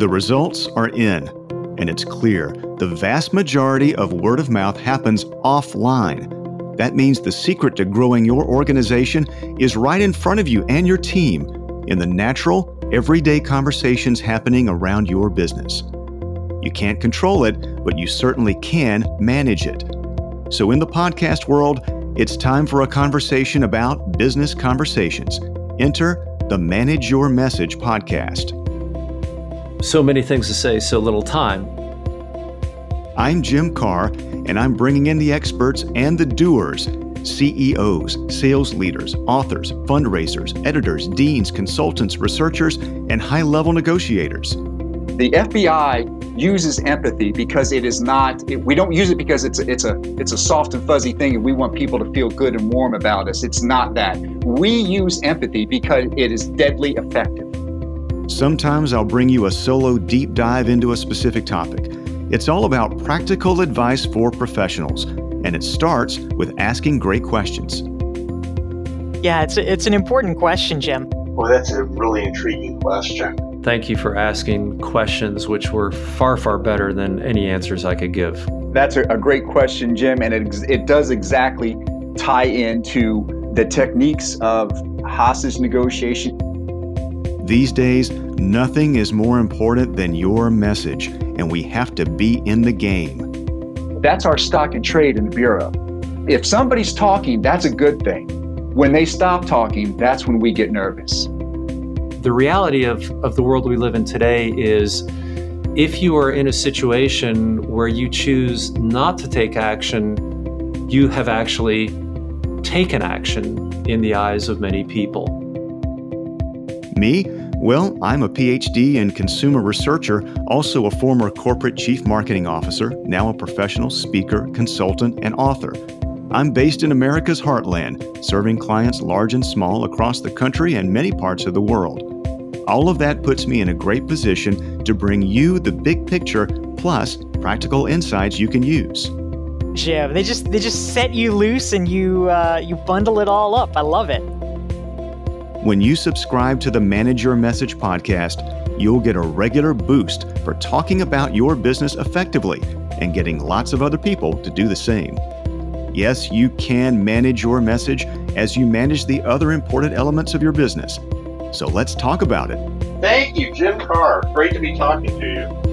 The results are in, and it's clear the vast majority of word of mouth happens offline. That means the secret to growing your organization is right in front of you and your team in the natural, everyday conversations happening around your business. You can't control it, but you certainly can manage it. So, in the podcast world, it's time for a conversation about business conversations. Enter the Manage Your Message podcast. So many things to say, so little time. I'm Jim Karrh, and I'm bringing in the experts and the doers CEOs, sales leaders, authors, fundraisers, editors, deans, consultants, researchers, and high level negotiators. The FBI uses empathy because it is not it, we don't use it because it's a, it's a it's a soft and fuzzy thing and we want people to feel good and warm about us it's not that we use empathy because it is deadly effective sometimes i'll bring you a solo deep dive into a specific topic it's all about practical advice for professionals and it starts with asking great questions yeah it's a, it's an important question jim well that's a really intriguing question Thank you for asking questions which were far, far better than any answers I could give. That's a, great question, Jim, and it, it does exactly tie into the techniques of hostage negotiation. These days, nothing is more important than your message, and we have to be in the game. That's our stock and trade in the Bureau. If somebody's talking, that's a good thing. When they stop talking, that's when we get nervous the reality of, of the world we live in today is if you are in a situation where you choose not to take action, you have actually taken action in the eyes of many people. Me? Well, I'm a PhD and consumer researcher, also a former corporate chief marketing officer, now a professional speaker, consultant, and author. I'm based in America's heartland, serving clients large and small across the country and many parts of the world. All of that puts me in a great position to bring you the big picture plus practical insights you can use. Jim, they just they just set you loose and you uh, you bundle it all up. I love it. When you subscribe to the Manage Your Message podcast, you'll get a regular boost for talking about your business effectively and getting lots of other people to do the same. Yes, you can manage your message as you manage the other important elements of your business so let's talk about it. Thank you, Jim Karrh. Great to be talking to you.